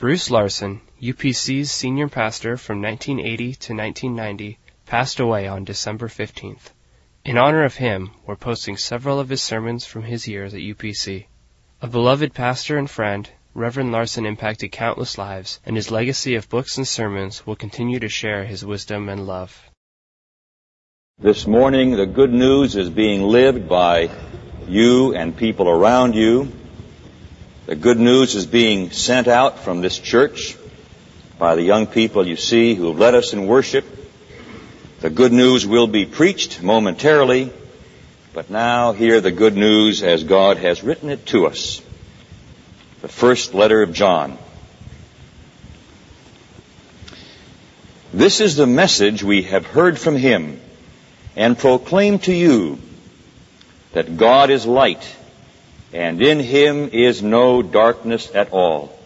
Bruce Larson, UPC's senior pastor from 1980 to 1990, passed away on December 15th. In honor of him, we're posting several of his sermons from his years at UPC. A beloved pastor and friend, Reverend Larson impacted countless lives, and his legacy of books and sermons will continue to share his wisdom and love. This morning, the good news is being lived by you and people around you. The good news is being sent out from this church by the young people you see who have led us in worship. The good news will be preached momentarily, but now hear the good news as God has written it to us. The first letter of John. This is the message we have heard from him and proclaim to you that God is light, and in him is no darkness at all.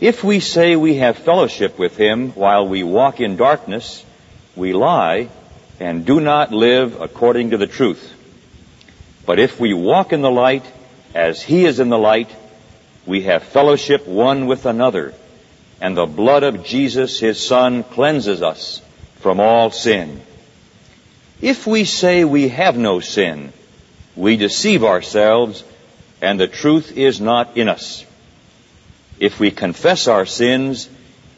If we say we have fellowship with him while we walk in darkness, we lie and do not live according to the truth. But if we walk in the light as he is in the light, we have fellowship one with another, and the blood of Jesus, his son, cleanses us from all sin. If we say we have no sin, we deceive ourselves, and the truth is not in us. If we confess our sins,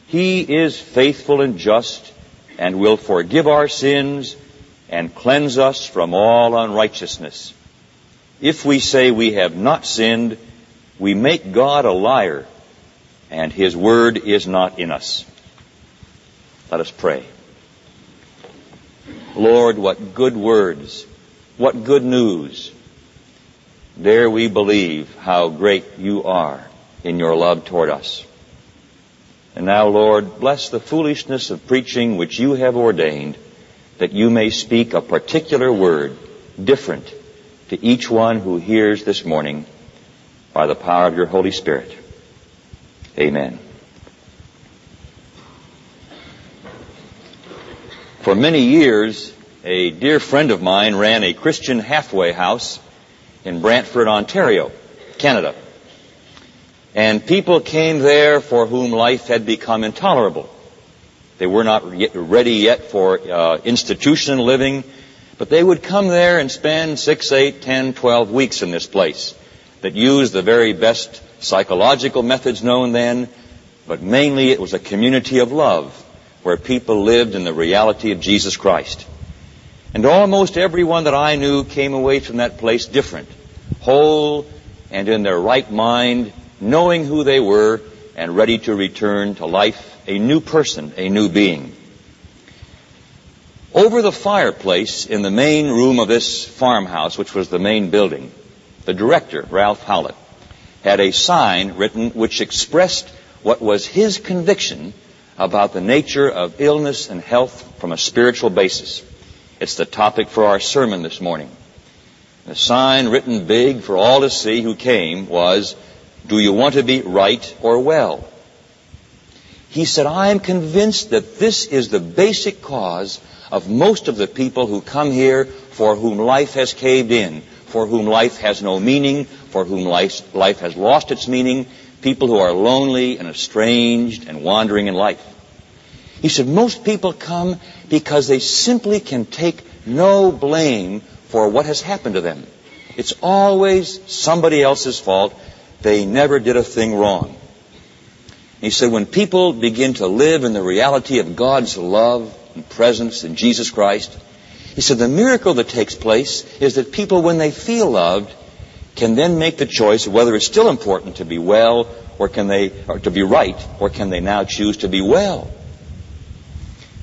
He is faithful and just, and will forgive our sins and cleanse us from all unrighteousness. If we say we have not sinned, we make God a liar, and His word is not in us. Let us pray. Lord, what good words, what good news. Dare we believe how great you are in your love toward us. And now, Lord, bless the foolishness of preaching which you have ordained, that you may speak a particular word, different to each one who hears this morning by the power of your Holy Spirit. Amen. For many years, a dear friend of mine ran a Christian halfway house in Brantford, Ontario, Canada. And people came there for whom life had become intolerable. They were not yet ready yet for uh, institution living, but they would come there and spend six, eight, ten, twelve weeks in this place that used the very best psychological methods known then, but mainly it was a community of love where people lived in the reality of Jesus Christ. And almost everyone that I knew came away from that place different, whole and in their right mind, knowing who they were and ready to return to life, a new person, a new being. Over the fireplace in the main room of this farmhouse, which was the main building, the director, Ralph Howlett, had a sign written which expressed what was his conviction about the nature of illness and health from a spiritual basis. It's the topic for our sermon this morning. The sign written big for all to see who came was, Do you want to be right or well? He said, I am convinced that this is the basic cause of most of the people who come here for whom life has caved in, for whom life has no meaning, for whom life, life has lost its meaning, people who are lonely and estranged and wandering in life. He said, most people come because they simply can take no blame for what has happened to them. It's always somebody else's fault. They never did a thing wrong. He said, when people begin to live in the reality of God's love and presence in Jesus Christ, he said, the miracle that takes place is that people, when they feel loved, can then make the choice of whether it's still important to be well or can they, or to be right, or can they now choose to be well.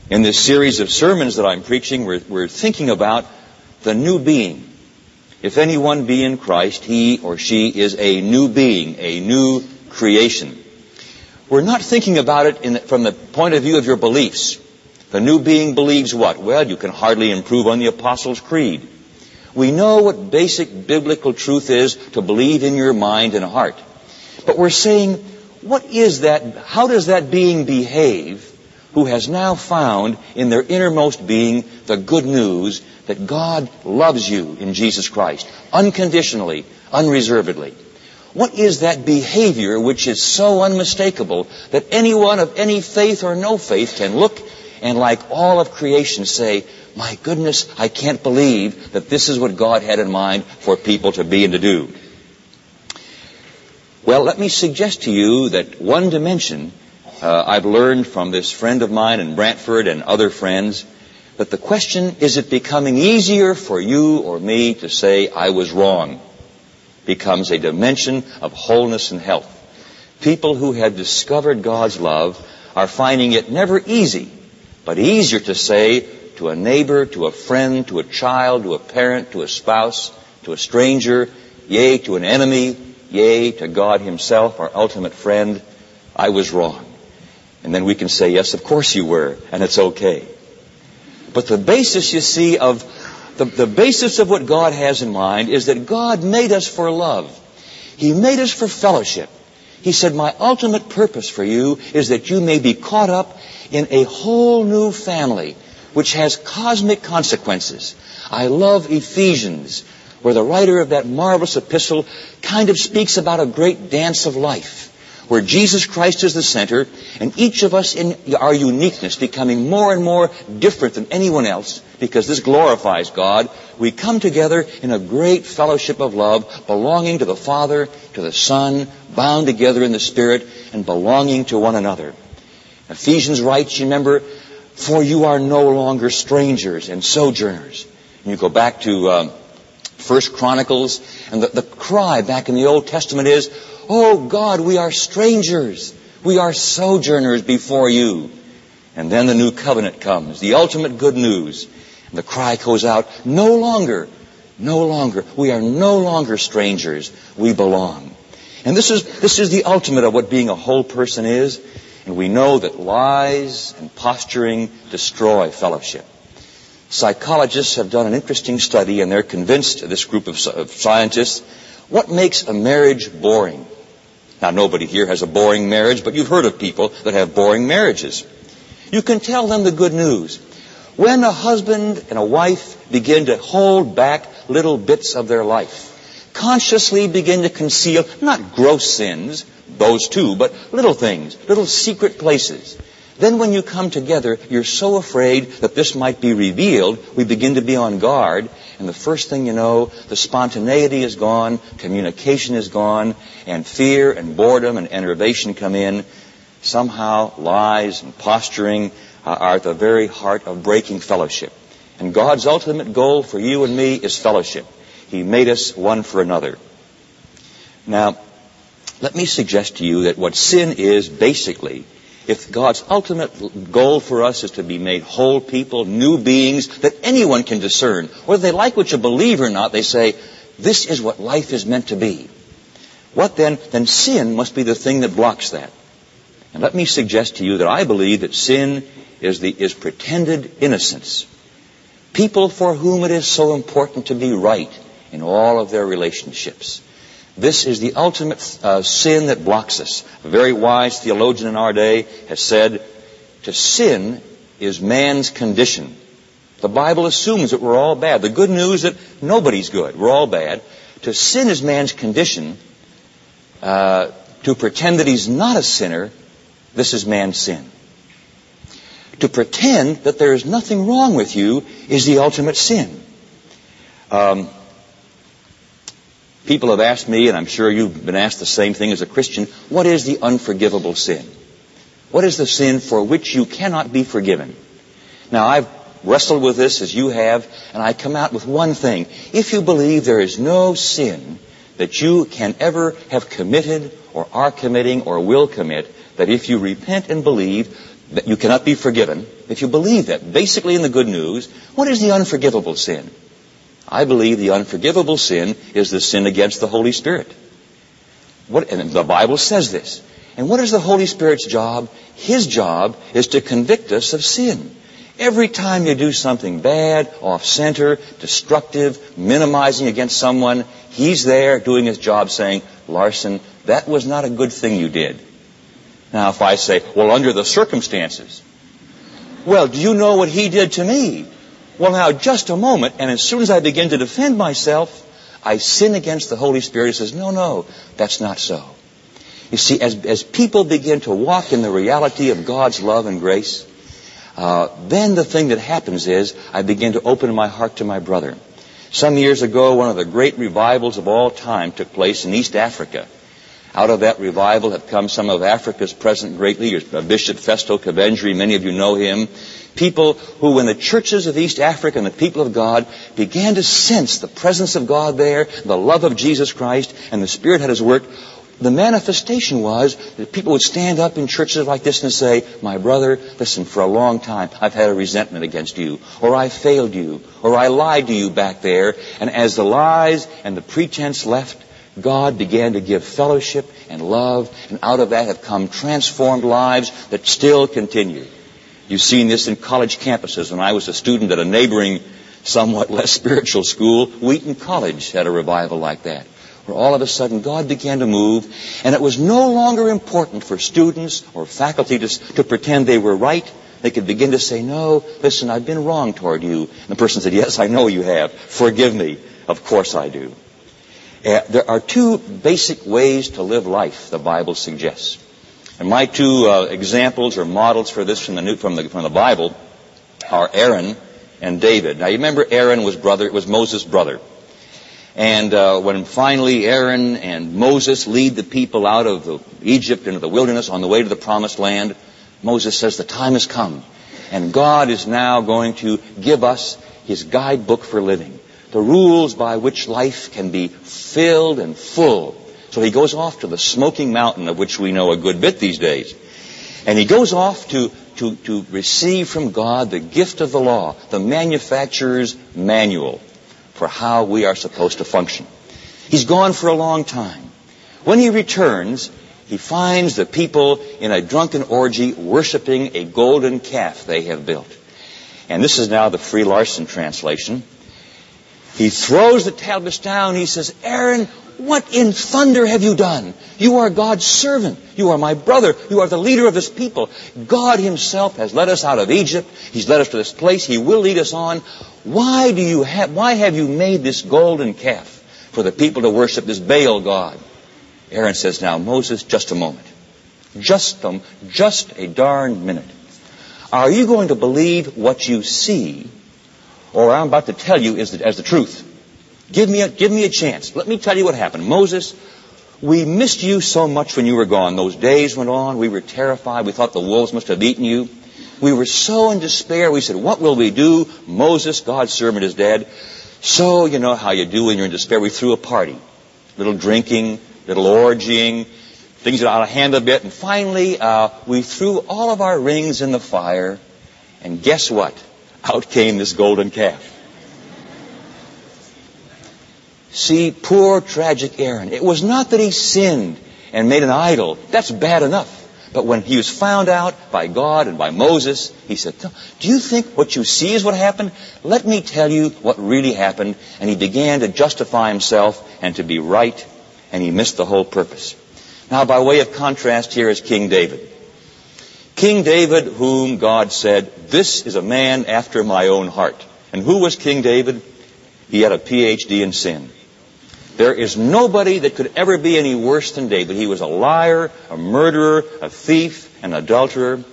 In this series of sermons that I'm preaching, we're, we're thinking about the new being. If anyone be in Christ, he or she is a new being, a new creation. We're not thinking about it the, from the point of view of your beliefs. The new being believes what? Well, you can hardly improve on the Apostles' Creed. We know what basic biblical truth is to believe in your mind and heart. But we're saying, what is that? How does that being behave who has now found in their innermost being the good news that God loves you in Jesus Christ, unconditionally, unreservedly. What is that behavior which is so unmistakable that anyone of any faith or no faith can look and like all of creation say, my goodness, I can't believe that this is what God had in mind for people to be and to do. Well, let me suggest to you that one dimension uh, I've learned from this friend of mine in Brantford and other friends that the question, is it becoming easier for you or me to say, I was wrong, becomes a dimension of wholeness and health. People who have discovered God's love are finding it never easy, but easier to say to a neighbor, to a friend, to a child, to a parent, to a spouse, to a stranger, yea, to an enemy, yea, to God himself, our ultimate friend, I was wrong. And then we can say, yes, of course you were, and it's okay. But the basis, you see, of the, the basis of what God has in mind is that God made us for love. He made us for fellowship. He said, my ultimate purpose for you is that you may be caught up in a whole new family which has cosmic consequences. I love Ephesians where the writer of that marvelous epistle kind of speaks about a great dance of life, where Jesus Christ is the center, and each of us in our uniqueness becoming more and more different than anyone else, because this glorifies God, we come together in a great fellowship of love, belonging to the Father, to the Son, bound together in the Spirit, and belonging to one another. Ephesians writes, you remember, for you are no longer strangers and sojourners. And you go back to um, First Chronicles, and the, the cry back in the Old Testament is, Oh God, we are strangers. We are sojourners before you. And then the new covenant comes, the ultimate good news. And the cry goes out, no longer, no longer, we are no longer strangers. We belong. And this is, this is the ultimate of what being a whole person is. And we know that lies and posturing destroy fellowship. Psychologists have done an interesting study and they're convinced, this group of, of scientists, what makes a marriage boring? Now nobody here has a boring marriage, but you've heard of people that have boring marriages. You can tell them the good news. When a husband and a wife begin to hold back little bits of their life, consciously begin to conceal not gross sins, those too, but little things, little secret places, then when you come together, you're so afraid that this might be revealed, we begin to be on guard, and the first thing you know, the spontaneity is gone, communication is gone, and fear and boredom and enervation come in. Somehow lies and posturing are at the very heart of breaking fellowship. And God's ultimate goal for you and me is fellowship. He made us one for another. Now, let me suggest to you that what sin is basically if God's ultimate goal for us is to be made whole people, new beings that anyone can discern, whether they like what you believe or not, they say, this is what life is meant to be. What then? Then sin must be the thing that blocks that. And let me suggest to you that I believe that sin is the, is pretended innocence. People for whom it is so important to be right in all of their relationships. This is the ultimate uh, sin that blocks us. A very wise theologian in our day has said, to sin is man's condition. The Bible assumes that we're all bad. The good news is that nobody's good. We're all bad. To sin is man's condition. Uh, to pretend that he's not a sinner, this is man's sin. To pretend that there is nothing wrong with you is the ultimate sin. Um, People have asked me, and I'm sure you've been asked the same thing as a Christian, what is the unforgivable sin? What is the sin for which you cannot be forgiven? Now, I've wrestled with this as you have, and I come out with one thing. If you believe there is no sin that you can ever have committed or are committing or will commit, that if you repent and believe that you cannot be forgiven, if you believe that, basically in the good news, what is the unforgivable sin? I believe the unforgivable sin is the sin against the Holy Spirit. What, and the Bible says this. And what is the Holy Spirit's job? His job is to convict us of sin. Every time you do something bad, off center, destructive, minimizing against someone, He's there doing His job saying, Larson, that was not a good thing you did. Now if I say, well, under the circumstances, well, do you know what He did to me? Well, now, just a moment, and as soon as I begin to defend myself, I sin against the Holy Spirit. He says, no, no, that's not so. You see, as, as people begin to walk in the reality of God's love and grace, uh, then the thing that happens is I begin to open my heart to my brother. Some years ago, one of the great revivals of all time took place in East Africa. Out of that revival have come some of Africa's present great leaders. Bishop Festo Kivengere, many of you know him. People who, when the churches of East Africa and the people of God began to sense the presence of God there, the love of Jesus Christ, and the Spirit had His work, the manifestation was that people would stand up in churches like this and say, My brother, listen, for a long time I've had a resentment against you, or I failed you, or I lied to you back there. And as the lies and the pretense left, God began to give fellowship and love, and out of that have come transformed lives that still continue. You've seen this in college campuses. When I was a student at a neighboring, somewhat less spiritual school, Wheaton College had a revival like that where all of a sudden God began to move, and it was no longer important for students or faculty to, to pretend they were right. They could begin to say, no, listen, I've been wrong toward you. And the person said, yes, I know you have. Forgive me. Of course I do. Uh, there are two basic ways to live life, the Bible suggests. And my two uh, examples or models for this from the, New, from, the, from the Bible are Aaron and David. Now you remember Aaron was brother, was Moses' brother. And uh, when finally Aaron and Moses lead the people out of the, Egypt into the wilderness on the way to the promised land, Moses says the time has come. And God is now going to give us his guidebook for living. The rules by which life can be filled and full. So he goes off to the smoking mountain of which we know a good bit these days. And he goes off to, to, to receive from God the gift of the law, the manufacturer's manual for how we are supposed to function. He's gone for a long time. When he returns, he finds the people in a drunken orgy worshiping a golden calf they have built. And this is now the Free Larson translation. He throws the tablets down. He says, Aaron, what in thunder have you done? You are God's servant. You are my brother. You are the leader of this people. God himself has led us out of Egypt. He's led us to this place. He will lead us on. Why do you have, why have you made this golden calf for the people to worship this Baal God? Aaron says, now Moses, just a moment. Just a, just a darn minute. Are you going to believe what you see or what I'm about to tell you is the, as the truth? Give me, a, give me a chance. Let me tell you what happened. Moses, we missed you so much when you were gone. Those days went on. We were terrified. We thought the wolves must have eaten you. We were so in despair. We said, what will we do? Moses, God's servant, is dead. So, you know how you do when you're in despair. We threw a party. Little drinking, little orgying. Things got out of hand a bit. And finally, uh, we threw all of our rings in the fire. And guess what? Out came this golden calf. See, poor tragic Aaron. It was not that he sinned and made an idol. That's bad enough. But when he was found out by God and by Moses, he said, Do you think what you see is what happened? Let me tell you what really happened. And he began to justify himself and to be right, and he missed the whole purpose. Now, by way of contrast, here is King David. King David, whom God said, This is a man after my own heart. And who was King David? He had a PhD in sin. There is nobody that could ever be any worse than David. He was a liar, a murderer, a thief, an adulterer.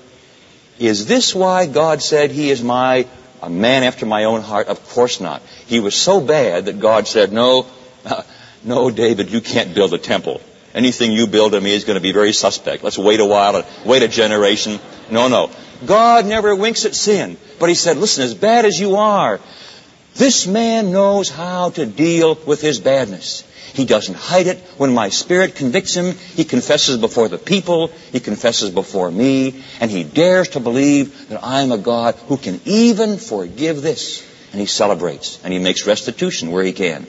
Is this why God said he is my a man after my own heart? Of course not. He was so bad that God said, "No, no, David, you can't build a temple. Anything you build to me is going to be very suspect. Let's wait a while, wait a generation." No, no. God never winks at sin, but he said, "Listen, as bad as you are, this man knows how to deal with his badness. He doesn't hide it. When my spirit convicts him, he confesses before the people, he confesses before me, and he dares to believe that I am a God who can even forgive this. And he celebrates, and he makes restitution where he can.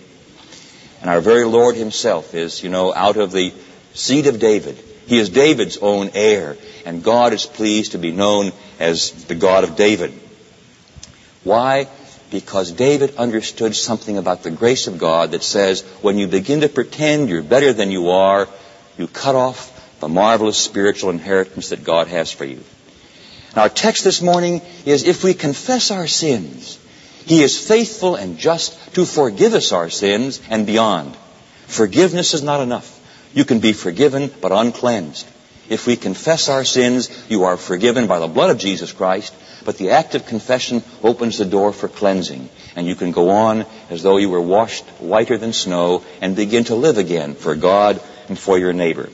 And our very Lord himself is, you know, out of the seed of David. He is David's own heir, and God is pleased to be known as the God of David. Why? because David understood something about the grace of God that says when you begin to pretend you're better than you are, you cut off the marvelous spiritual inheritance that God has for you. Our text this morning is if we confess our sins, He is faithful and just to forgive us our sins and beyond. Forgiveness is not enough. You can be forgiven but uncleansed. If we confess our sins, you are forgiven by the blood of Jesus Christ, but the act of confession opens the door for cleansing, and you can go on as though you were washed whiter than snow and begin to live again for God and for your neighbor.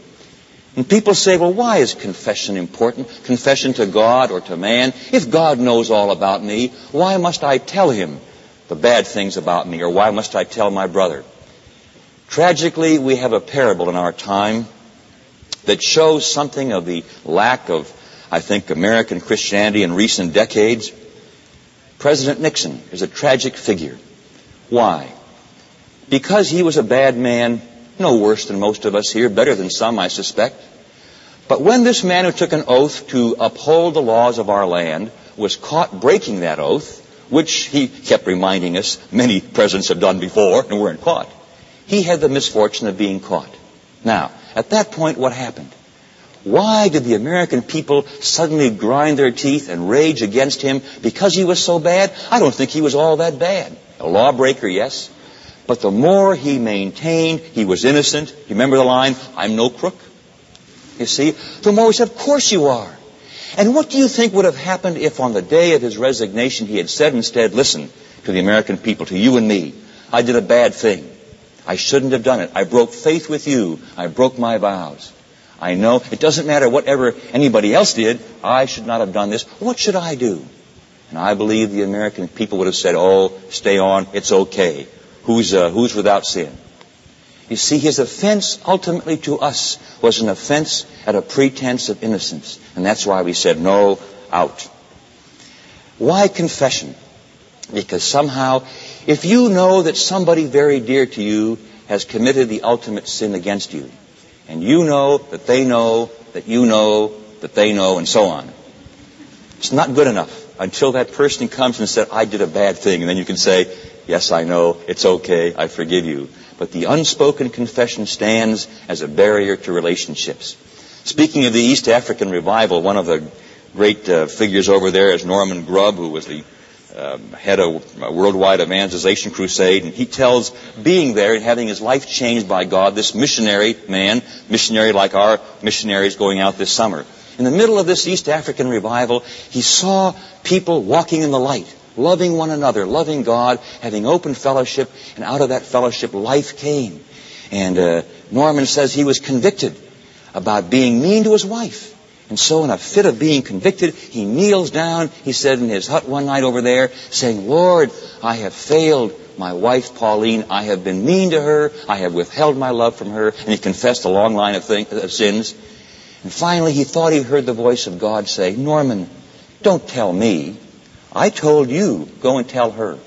And people say, well, why is confession important? Confession to God or to man? If God knows all about me, why must I tell him the bad things about me? Or why must I tell my brother? Tragically, we have a parable in our time that shows something of the lack of, I think, American Christianity in recent decades. President Nixon is a tragic figure. Why? Because he was a bad man, no worse than most of us here, better than some, I suspect. But when this man who took an oath to uphold the laws of our land was caught breaking that oath, which he kept reminding us many presidents have done before and weren't caught, he had the misfortune of being caught. Now, at that point, what happened? Why did the American people suddenly grind their teeth and rage against him because he was so bad? I don't think he was all that bad. A lawbreaker, yes. But the more he maintained he was innocent, you remember the line, I'm no crook? You see, the more he said, of course you are. And what do you think would have happened if on the day of his resignation he had said instead, listen to the American people, to you and me, I did a bad thing. I shouldn't have done it. I broke faith with you. I broke my vows. I know it doesn't matter whatever anybody else did. I should not have done this. What should I do? And I believe the American people would have said, oh, stay on. It's okay who's, uh, who's without sin. You see, his offense ultimately to us was an offense at a pretense of innocence. And that's why we said, no, out. Why confession? Because somehow, if you know that somebody very dear to you has committed the ultimate sin against you, and you know that they know that you know that they know, and so on, it's not good enough until that person comes and said, I did a bad thing. And then you can say, Yes, I know. It's okay. I forgive you. But the unspoken confession stands as a barrier to relationships. Speaking of the East African revival, one of the great uh, figures over there is Norman Grubb, who was the uh, head of a worldwide evangelization crusade, and he tells being there and having his life changed by God, this missionary man, missionary like our missionaries going out this summer. In the middle of this East African revival, he saw people walking in the light loving one another, loving God, having open fellowship, and out of that fellowship, life came. And uh, Norman says he was convicted about being mean to his wife. And so in a fit of being convicted, he kneels down, he said in his hut one night over there, saying, Lord, I have failed my wife Pauline. I have been mean to her. I have withheld my love from her. And he confessed a long line of, thing, of sins. And finally, he thought he heard the voice of God say, Norman, don't tell me. I told you, go and tell her.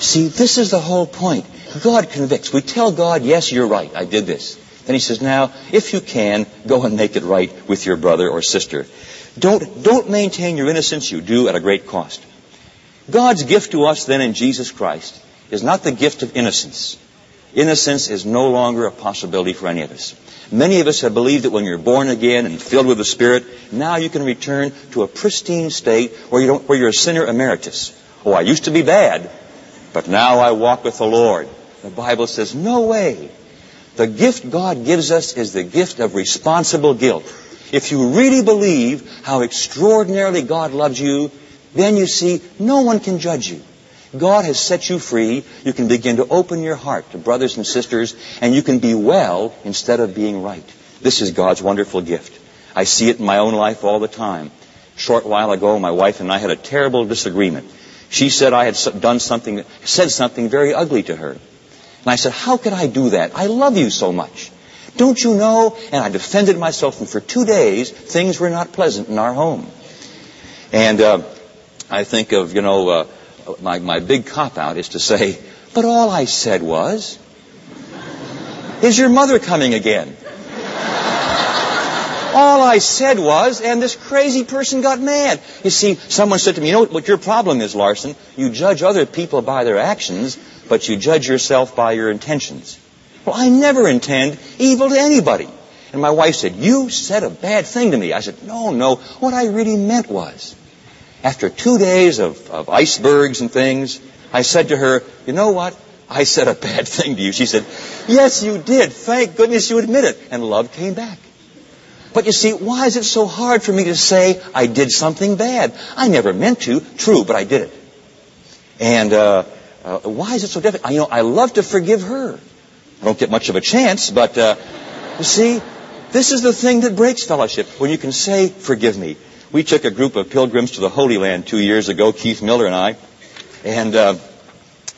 See, this is the whole point. God convicts. We tell God, yes, you're right, I did this. Then he says, now, if you can, go and make it right with your brother or sister. Don't, don't maintain your innocence, you do at a great cost. God's gift to us then in Jesus Christ is not the gift of innocence. Innocence is no longer a possibility for any of us. Many of us have believed that when you're born again and filled with the Spirit, now you can return to a pristine state where, you where you're a sinner emeritus. Oh, I used to be bad, but now I walk with the Lord. The Bible says, no way. The gift God gives us is the gift of responsible guilt. If you really believe how extraordinarily God loves you, then you see no one can judge you. God has set you free. You can begin to open your heart to brothers and sisters, and you can be well instead of being right. This is God's wonderful gift. I see it in my own life all the time. A short while ago, my wife and I had a terrible disagreement. She said I had done something, said something very ugly to her. And I said, how could I do that? I love you so much. Don't you know? And I defended myself, and for two days, things were not pleasant in our home. And uh, I think of, you know, uh, my, my big cop out is to say, but all I said was, is your mother coming again? all I said was, and this crazy person got mad. You see, someone said to me, you know what your problem is, Larson? You judge other people by their actions, but you judge yourself by your intentions. Well, I never intend evil to anybody. And my wife said, you said a bad thing to me. I said, no, no, what I really meant was, after two days of, of icebergs and things, I said to her, you know what? I said a bad thing to you. She said, yes, you did. Thank goodness you admit it. And love came back. But you see, why is it so hard for me to say I did something bad? I never meant to. True, but I did it. And uh, uh, why is it so difficult? You know, I love to forgive her. I don't get much of a chance, but uh, you see, this is the thing that breaks fellowship when you can say, "Forgive me." We took a group of pilgrims to the Holy Land two years ago, Keith Miller and I, and uh,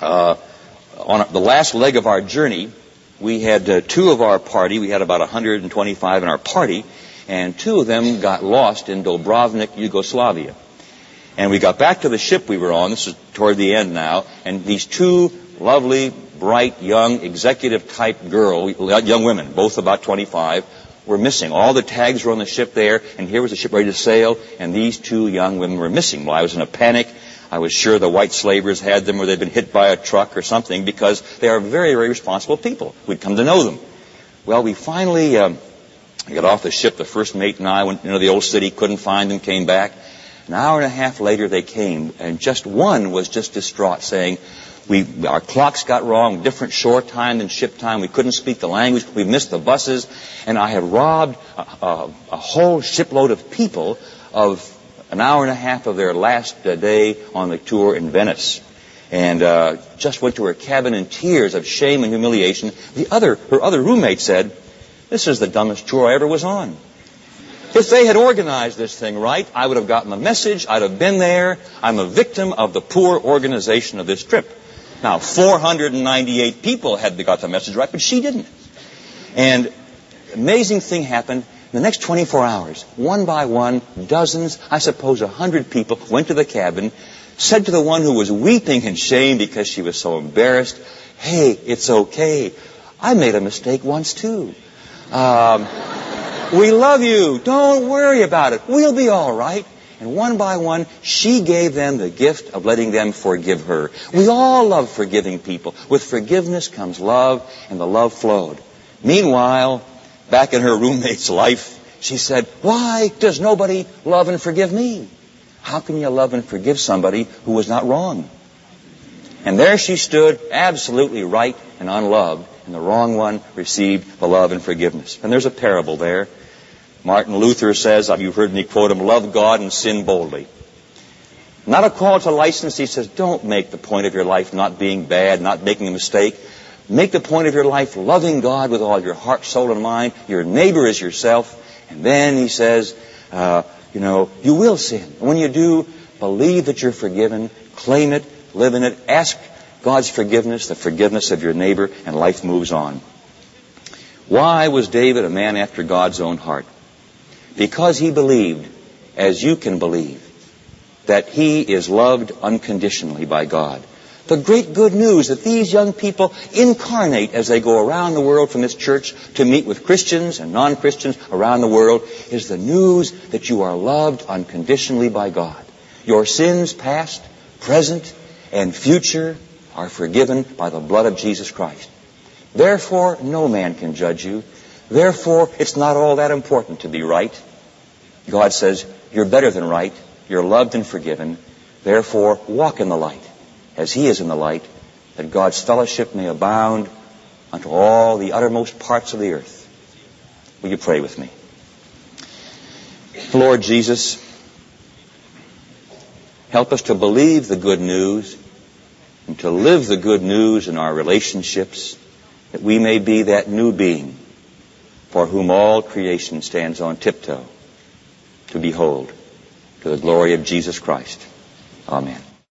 uh, on the last leg of our journey, we had uh, two of our party. We had about 125 in our party, and two of them got lost in Dubrovnik, Yugoslavia. And we got back to the ship we were on. This is toward the end now, and these two lovely, bright, young, executive type girl, young women, both about 25, were missing. All the tags were on the ship there, and here was the ship ready to sail, and these two young women were missing. Well, I was in a panic. I was sure the white slavers had them or they'd been hit by a truck or something because they are very, very responsible people. We'd come to know them. Well, we finally um, got off the ship. The first mate and I went into the old city, couldn't find them, came back. An hour and a half later they came, and just one was just distraught, saying, we, our clocks got wrong, different shore time than ship time. We couldn't speak the language. We missed the buses. And I had robbed a, a, a whole shipload of people of an hour and a half of their last uh, day on the tour in Venice. And uh, just went to her cabin in tears of shame and humiliation. The other, her other roommate said, this is the dumbest tour I ever was on. If they had organized this thing right, I would have gotten the message. I'd have been there. I'm a victim of the poor organization of this trip. Now, 498 people had got the message right, but she didn't. And amazing thing happened. In the next 24 hours, one by one, dozens, I suppose a hundred people went to the cabin, said to the one who was weeping in shame because she was so embarrassed, hey, it's okay. I made a mistake once too. Um, we love you. Don't worry about it. We'll be all right. And one by one, she gave them the gift of letting them forgive her. We all love forgiving people. With forgiveness comes love, and the love flowed. Meanwhile, back in her roommate's life, she said, Why does nobody love and forgive me? How can you love and forgive somebody who was not wrong? And there she stood, absolutely right and unloved, and the wrong one received the love and forgiveness. And there's a parable there. Martin Luther says, "Have you've heard me quote him, love God and sin boldly. Not a call to license. He says, don't make the point of your life not being bad, not making a mistake. Make the point of your life loving God with all your heart, soul, and mind. Your neighbor is yourself. And then he says, uh, you know, you will sin. When you do, believe that you're forgiven, claim it, live in it, ask God's forgiveness, the forgiveness of your neighbor, and life moves on. Why was David a man after God's own heart? Because he believed, as you can believe, that he is loved unconditionally by God. The great good news that these young people incarnate as they go around the world from this church to meet with Christians and non-Christians around the world is the news that you are loved unconditionally by God. Your sins past, present, and future are forgiven by the blood of Jesus Christ. Therefore, no man can judge you. Therefore, it's not all that important to be right. God says, you're better than right. You're loved and forgiven. Therefore, walk in the light as He is in the light, that God's fellowship may abound unto all the uttermost parts of the earth. Will you pray with me? Lord Jesus, help us to believe the good news and to live the good news in our relationships that we may be that new being for whom all creation stands on tiptoe to behold to the glory of Jesus Christ. Amen.